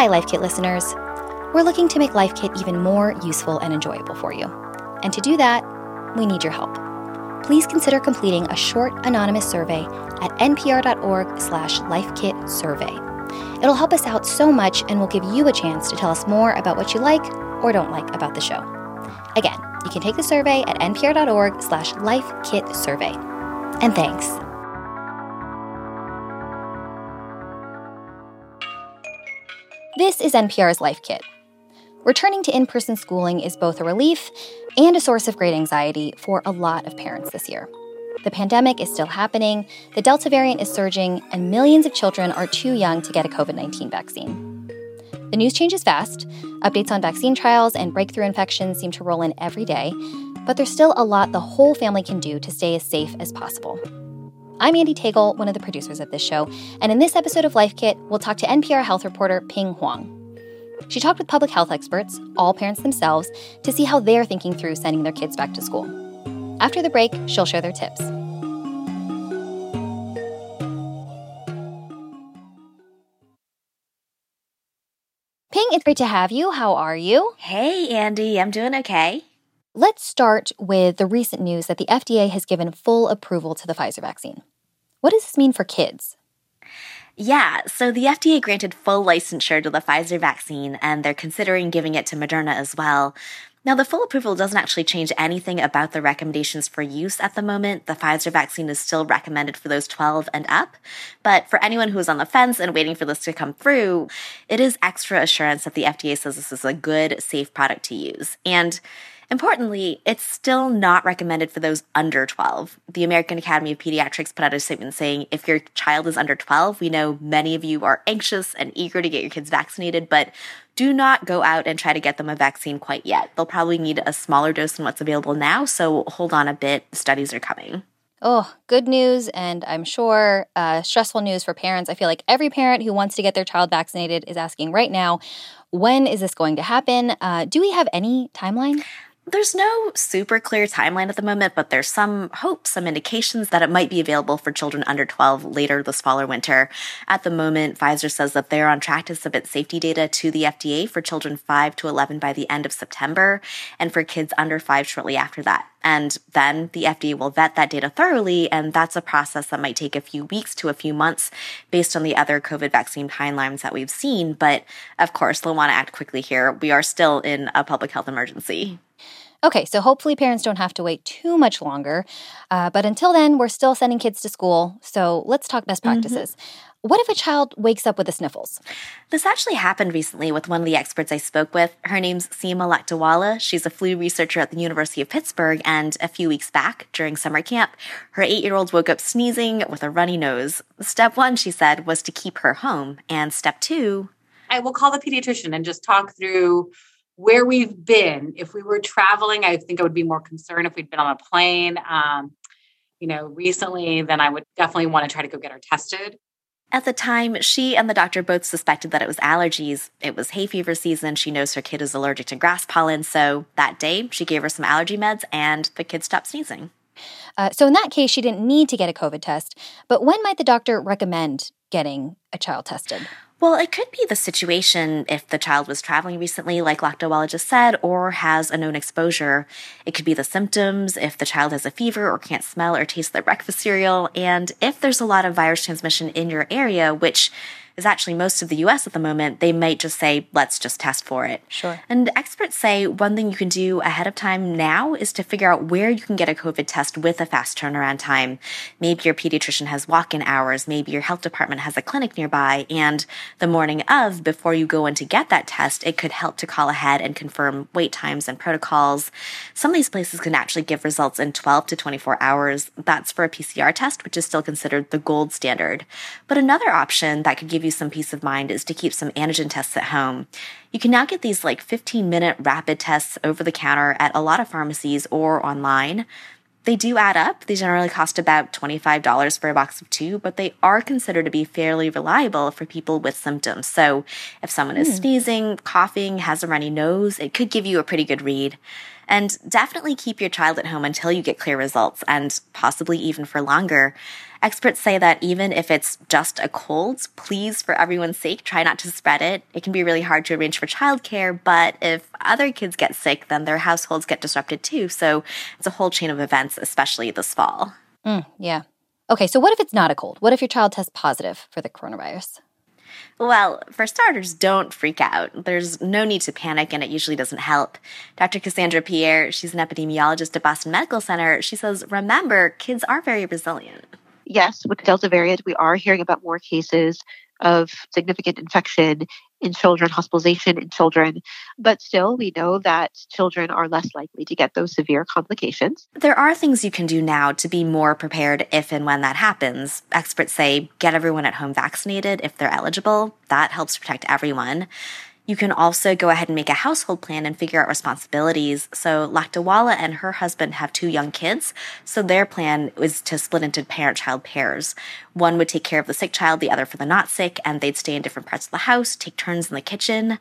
Hi, Life Kit listeners. We're looking to make Life Kit even more useful and enjoyable for you. And to do that, we need your help. Please consider completing a short anonymous survey at npr.org slash lifekitsurvey. It'll help us out so much and will give you a chance to tell us more about what you like or don't like about the show. Again, you can take the survey at npr.org slash lifekitsurvey. And thanks. This is NPR's Life Kit. Returning to in person schooling is both a relief and a source of great anxiety for a lot of parents this year. The pandemic is still happening, the Delta variant is surging, and millions of children are too young to get a COVID 19 vaccine. The news changes fast. Updates on vaccine trials and breakthrough infections seem to roll in every day, but there's still a lot the whole family can do to stay as safe as possible. I'm Andee Tagle, one of the producers of this show, and in this episode of Life Kit, we'll talk to NPR health reporter Pien Huang. She talked with public health experts, all parents themselves, to see how they're thinking through sending their kids back to school. After the break, she'll share their tips. Pien, it's great to have you. How are you? Hey, Andee. I'm doing okay. Let's start with the recent news that the FDA has given full approval to the Pfizer vaccine. What does this mean for kids? Yeah, so the FDA granted full licensure to the Pfizer vaccine, and they're considering giving it to Moderna as well. Now, the full approval doesn't actually change anything about the recommendations for use at the moment. The Pfizer vaccine is still recommended for those 12 and up. But for anyone who is on the fence and waiting for this to come through, it is extra assurance that the FDA says this is a good, safe product to use. And Importantly, it's still not recommended for those under 12. The American Academy of Pediatrics put out a statement saying if your child is under 12, we know many of you are anxious and eager to get your kids vaccinated, but do not go out and try to get them a vaccine quite yet. They'll probably need a smaller dose than what's available now, so hold on a bit. Studies are coming. Oh, good news, and I'm sure uh, stressful news for parents. I feel like every parent who wants to get their child vaccinated is asking right now, when is this going to happen? Uh, do we have any timeline? There's no super clear timeline at the moment, but there's some hope, some indications that it might be available for children under 12 later this fall or winter. At the moment, Pfizer says that they're on track to submit safety data to the FDA for children 5 to 11 by the end of September, and for kids under 5 shortly after that. And then the FDA will vet that data thoroughly, and that's a process that might take a few weeks to a few months based on the other COVID vaccine timelines that we've seen. But of course, they'll want to act quickly here. We are still in a public health emergency. Okay, so hopefully parents don't have to wait too much longer. Uh, but until then, we're still sending kids to school. So let's talk best mm-hmm. practices. Mm-hmm. What if a child wakes up with the sniffles? This actually happened recently with one of the experts I spoke with. Her name's Seema Lakdawala. She's a flu researcher at the University of Pittsburgh, and a few weeks back during summer camp, her eight year old woke up sneezing with a runny nose. Step one, she said, was to keep her home. And step two, I will call the pediatrician and just talk through where we've been. If we were traveling, I think I would be more concerned if we'd been on a plane, um, you know, recently, then I would definitely want to try to go get her tested. At the time, she and the doctor both suspected that it was allergies. It was hay fever season. She knows her kid is allergic to grass pollen. So that day, she gave her some allergy meds and the kid stopped sneezing. Uh, so, in that case, she didn't need to get a COVID test. But when might the doctor recommend getting a child tested? Well, it could be the situation if the child was traveling recently, like Lakdawala just said, or has a known exposure. It could be the symptoms, if the child has a fever or can't smell or taste their breakfast cereal, and if there's a lot of virus transmission in your area, which is actually most of the US at the moment, they might just say, let's just test for it. Sure. And experts say one thing you can do ahead of time now is to figure out where you can get a COVID test with a fast turnaround time. Maybe your pediatrician has walk in hours, maybe your health department has a clinic nearby, and the morning of, before you go in to get that test, it could help to call ahead and confirm wait times and protocols. Some of these places can actually give results in 12 to 24 hours. That's for a PCR test, which is still considered the gold standard. But another option that could give you you some peace of mind is to keep some antigen tests at home. You can now get these like 15 minute rapid tests over the counter at a lot of pharmacies or online. They do add up. They generally cost about $25 for a box of two, but they are considered to be fairly reliable for people with symptoms. So if someone is mm. sneezing, coughing, has a runny nose, it could give you a pretty good read. And definitely keep your child at home until you get clear results and possibly even for longer. Experts say that even if it's just a cold, please, for everyone's sake, try not to spread it. It can be really hard to arrange for childcare, but if other kids get sick, then their households get disrupted too. So it's a whole chain of events, especially this fall. Mm, yeah. Okay, so what if it's not a cold? What if your child tests positive for the coronavirus? Well, for starters, don't freak out. There's no need to panic, and it usually doesn't help. Dr. Cassandra Pierre, she's an epidemiologist at Boston Medical Center, she says, remember, kids are very resilient yes, with the Delta variant, we are hearing about more cases of significant infection in children, hospitalization in children. But still, we know that children are less likely to get those severe complications. There are things you can do now to be more prepared if and when that happens. Experts say get everyone at home vaccinated if they're eligible. That helps protect everyone. You can also go ahead and make a household plan and figure out responsibilities. So Lakdawala and her husband have two young kids. So their plan was to split into parent-child pairs. One would take care of the sick child, the other for the not sick, and they'd stay in different parts of the house, take turns in the kitchen.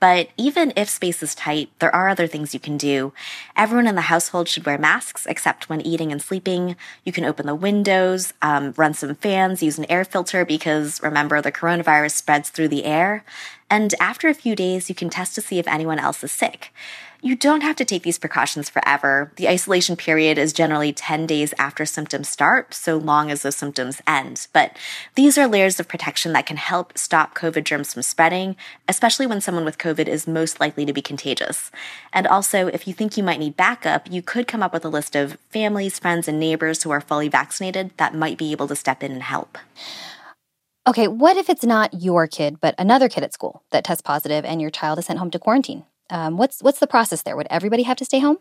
But even if space is tight, there are other things you can do. Everyone in the household should wear masks except when eating and sleeping. You can open the windows, um, run some fans, use an air filter because remember the coronavirus spreads through the air. And after a few days, you can test to see if anyone else is sick. You don't have to take these precautions forever. The isolation period is generally 10 days after symptoms start, so long as those symptoms end. But these are layers of protection that can help stop COVID germs from spreading, especially when someone with COVID is most likely to be contagious. And also, if you think you might need backup, you could come up with a list of families, friends, and neighbors who are fully vaccinated that might be able to step in and help. Okay, what if it's not your kid, but another kid at school that tests positive and your child is sent home to quarantine? Um, what's what's the process there? Would everybody have to stay home?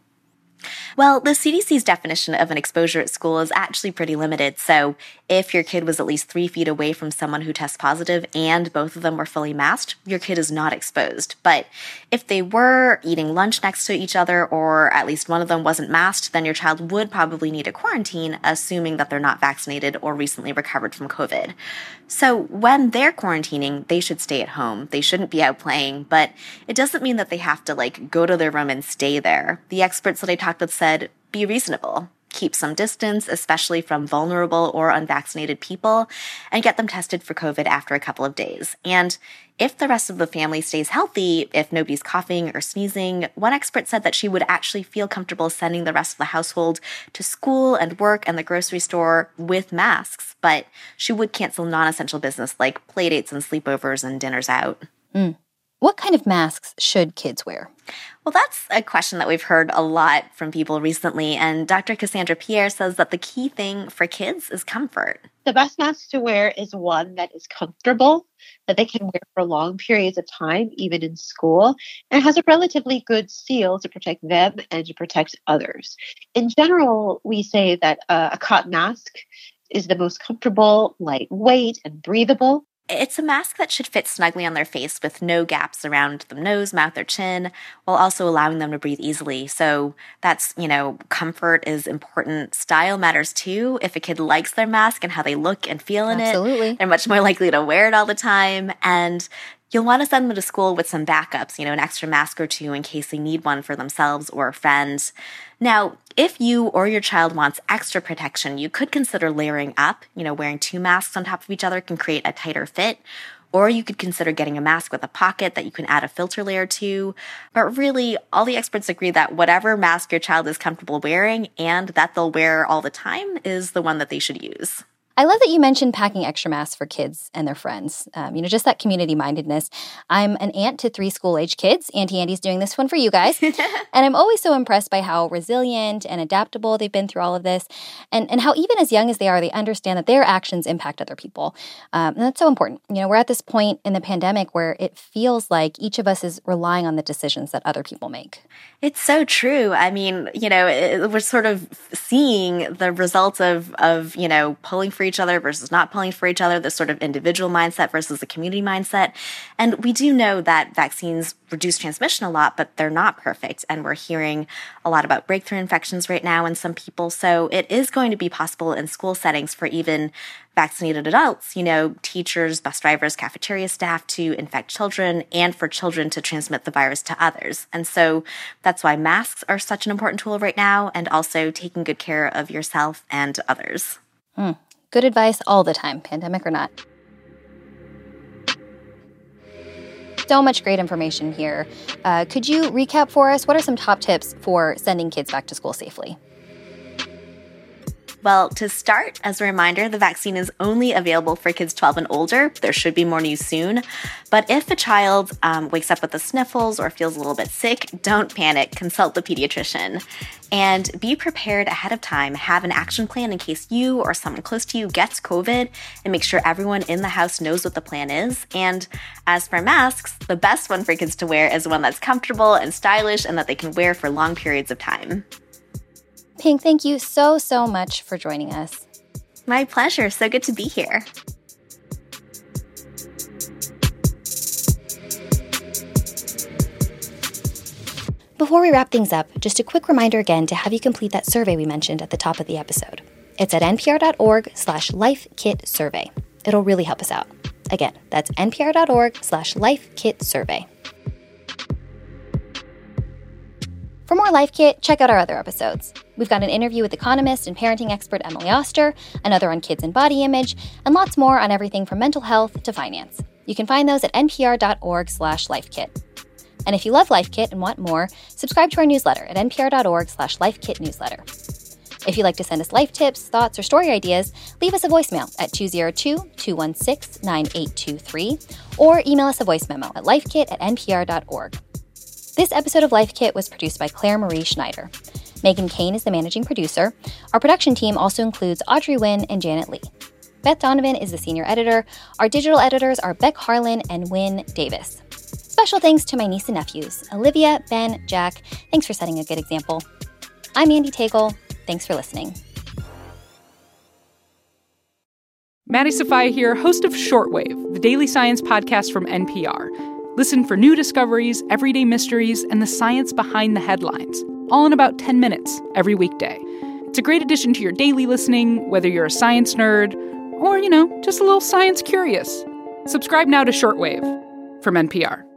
Well, the CDC's definition of an exposure at school is actually pretty limited. So, if your kid was at least three feet away from someone who tests positive and both of them were fully masked, your kid is not exposed. But if they were eating lunch next to each other or at least one of them wasn't masked, then your child would probably need a quarantine, assuming that they're not vaccinated or recently recovered from COVID. So, when they're quarantining, they should stay at home. They shouldn't be out playing, but it doesn't mean that they have to like go to their room and stay there. The experts that I talked with said, be reasonable keep some distance, especially from vulnerable or unvaccinated people, and get them tested for COVID after a couple of days. And if the rest of the family stays healthy, if nobody's coughing or sneezing, one expert said that she would actually feel comfortable sending the rest of the household to school and work and the grocery store with masks, but she would cancel non essential business like playdates and sleepovers and dinners out. Mm. What kind of masks should kids wear? Well, that's a question that we've heard a lot from people recently. And Dr. Cassandra Pierre says that the key thing for kids is comfort. The best mask to wear is one that is comfortable, that they can wear for long periods of time, even in school, and has a relatively good seal to protect them and to protect others. In general, we say that uh, a cotton mask is the most comfortable, lightweight, and breathable. It's a mask that should fit snugly on their face with no gaps around the nose, mouth, or chin, while also allowing them to breathe easily. So that's, you know, comfort is important. Style matters too. If a kid likes their mask and how they look and feel in Absolutely. it, they're much more likely to wear it all the time. And You'll want to send them to school with some backups, you know, an extra mask or two in case they need one for themselves or a friend. Now, if you or your child wants extra protection, you could consider layering up, you know, wearing two masks on top of each other can create a tighter fit. Or you could consider getting a mask with a pocket that you can add a filter layer to. But really, all the experts agree that whatever mask your child is comfortable wearing and that they'll wear all the time is the one that they should use. I love that you mentioned packing extra masks for kids and their friends. Um, you know, just that community mindedness. I'm an aunt to three school age kids. Auntie Andee's doing this one for you guys. and I'm always so impressed by how resilient and adaptable they've been through all of this. And, and how, even as young as they are, they understand that their actions impact other people. Um, and that's so important. You know, we're at this point in the pandemic where it feels like each of us is relying on the decisions that other people make. It's so true. I mean, you know, it, we're sort of seeing the results of, of, you know, pulling for for each other versus not pulling for each other, this sort of individual mindset versus the community mindset. And we do know that vaccines reduce transmission a lot, but they're not perfect. And we're hearing a lot about breakthrough infections right now in some people. So it is going to be possible in school settings for even vaccinated adults, you know, teachers, bus drivers, cafeteria staff to infect children and for children to transmit the virus to others. And so that's why masks are such an important tool right now and also taking good care of yourself and others. Mm, good advice all the time, pandemic or not. So much great information here. Uh, could you recap for us? What are some top tips for sending kids back to school safely? Well, to start, as a reminder, the vaccine is only available for kids 12 and older. There should be more news soon. But if a child um, wakes up with the sniffles or feels a little bit sick, don't panic. Consult the pediatrician. And be prepared ahead of time. Have an action plan in case you or someone close to you gets COVID and make sure everyone in the house knows what the plan is. And as for masks, the best one for kids to wear is one that's comfortable and stylish and that they can wear for long periods of time. Pien, thank you so, so much for joining us. My pleasure. So good to be here. Before we wrap things up, just a quick reminder again to have you complete that survey we mentioned at the top of the episode. It's at npr.org slash lifekitsurvey. It'll really help us out. Again, that's npr.org slash lifekitsurvey. For more Life Kit, check out our other episodes. We've got an interview with economist and parenting expert Emily Oster, another on kids and body image, and lots more on everything from mental health to finance. You can find those at npr.org/lifekit. And if you love Life Kit and want more, subscribe to our newsletter at npr.org/lifekitnewsletter. If you'd like to send us life tips, thoughts, or story ideas, leave us a voicemail at 202-216-9823 or email us a voice memo at lifekit at npr.org. This episode of Life Kit was produced by Claire Marie Schneider. Megan Kane is the managing producer. Our production team also includes Audrey Nguyen and Janet Lee. Beth Donovan is the senior editor. Our digital editors are Beck Harlan and Wynne Davis. Special thanks to my niece and nephews, Olivia, Ben, Jack. Thanks for setting a good example. I'm Andee Tagle. Thanks for listening. Maddie Sofia here, host of Shortwave, the daily science podcast from NPR. Listen for new discoveries, everyday mysteries, and the science behind the headlines, all in about 10 minutes every weekday. It's a great addition to your daily listening, whether you're a science nerd or, you know, just a little science curious. Subscribe now to Shortwave from NPR.